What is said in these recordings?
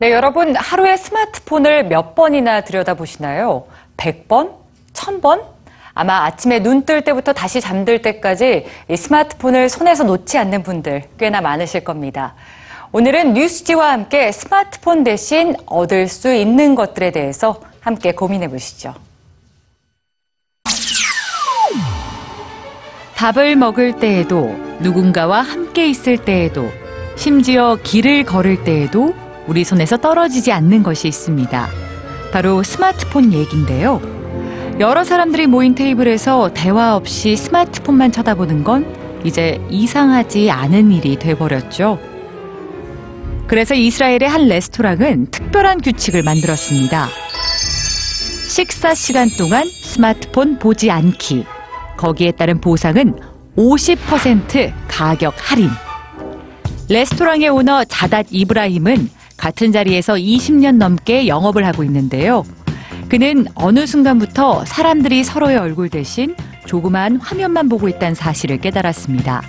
네, 여러분 하루에 스마트폰을 몇 번이나 들여다보시나요? 100번? 1000번? 아마 아침에 눈 뜰 때부터 다시 잠들 때까지 이 스마트폰을 손에서 놓지 않는 분들 꽤나 많으실 겁니다. 오늘은 뉴스지와 함께 스마트폰 대신 얻을 수 있는 것들에 대해서 함께 고민해 보시죠. 밥을 먹을 때에도 누군가와 함께 있을 때에도 심지어 길을 걸을 때에도 우리 손에서 떨어지지 않는 것이 있습니다. 바로 스마트폰 얘기인데요. 여러 사람들이 모인 테이블에서 대화 없이 스마트폰만 쳐다보는 건 이제 이상하지 않은 일이 돼버렸죠. 그래서 이스라엘의 한 레스토랑은 특별한 규칙을 만들었습니다. 식사 시간 동안 스마트폰 보지 않기. 거기에 따른 보상은 50% 가격 할인. 레스토랑의 오너 자닷 이브라힘은 같은 자리에서 20년 넘게 영업을 하고 있는데요. 그는 어느 순간부터 사람들이 서로의 얼굴 대신 조그만 화면만 보고 있다는 사실을 깨달았습니다.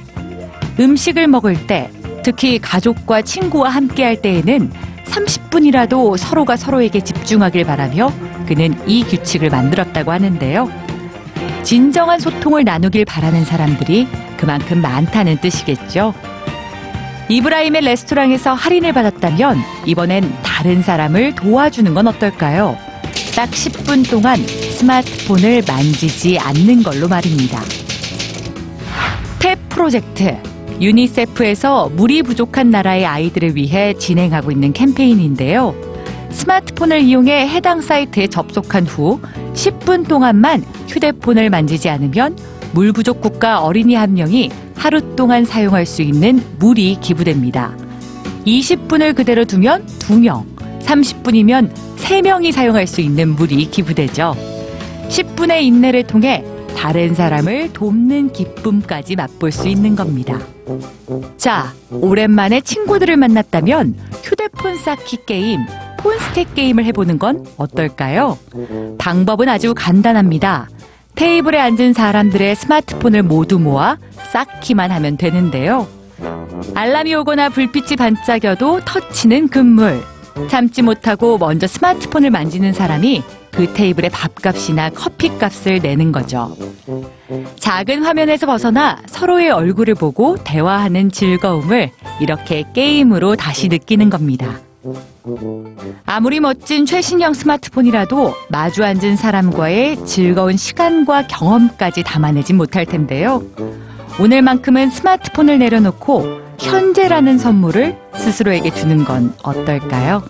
음식을 먹을 때, 특히 가족과 친구와 함께 할 때에는 30분이라도 서로가 서로에게 집중하길 바라며 그는 이 규칙을 만들었다고 하는데요. 진정한 소통을 나누길 바라는 사람들이 그만큼 많다는 뜻이겠죠. 이브라임의 레스토랑에서 할인을 받았다면 이번엔 다른 사람을 도와주는 건 어떨까요? 딱 10분 동안 스마트폰을 만지지 않는 걸로 말입니다. 탭 프로젝트. 유니세프에서 물이 부족한 나라의 아이들을 위해 진행하고 있는 캠페인인데요. 스마트폰을 이용해 해당 사이트에 접속한 후 10분 동안만 휴대폰을 만지지 않으면 물 부족 국가 어린이 한 명이 하루 동안 사용할 수 있는 물이 기부됩니다. 20분을 그대로 두면 2명, 30분이면 3명이 사용할 수 있는 물이 기부되죠. 10분의 인내를 통해 다른 사람을 돕는 기쁨까지 맛볼 수 있는 겁니다. 자, 오랜만에 친구들을 만났다면 휴대폰 쌓기 게임, 폰스택 게임을 해보는 건 어떨까요? 방법은 아주 간단합니다. 테이블에 앉은 사람들의 스마트폰을 모두 모아 쌓기만 하면 되는데요. 알람이 오거나 불빛이 반짝여도 터치는 금물. 참지 못하고 먼저 스마트폰을 만지는 사람이 그 테이블의 밥값이나 커피값을 내는 거죠. 작은 화면에서 벗어나 서로의 얼굴을 보고 대화하는 즐거움을 이렇게 게임으로 다시 느끼는 겁니다. 아무리 멋진 최신형 스마트폰이라도 마주 앉은 사람과의 즐거운 시간과 경험까지 담아내진 못할 텐데요. 오늘만큼은 스마트폰을 내려놓고 현재라는 선물을 스스로에게 주는 건 어떨까요?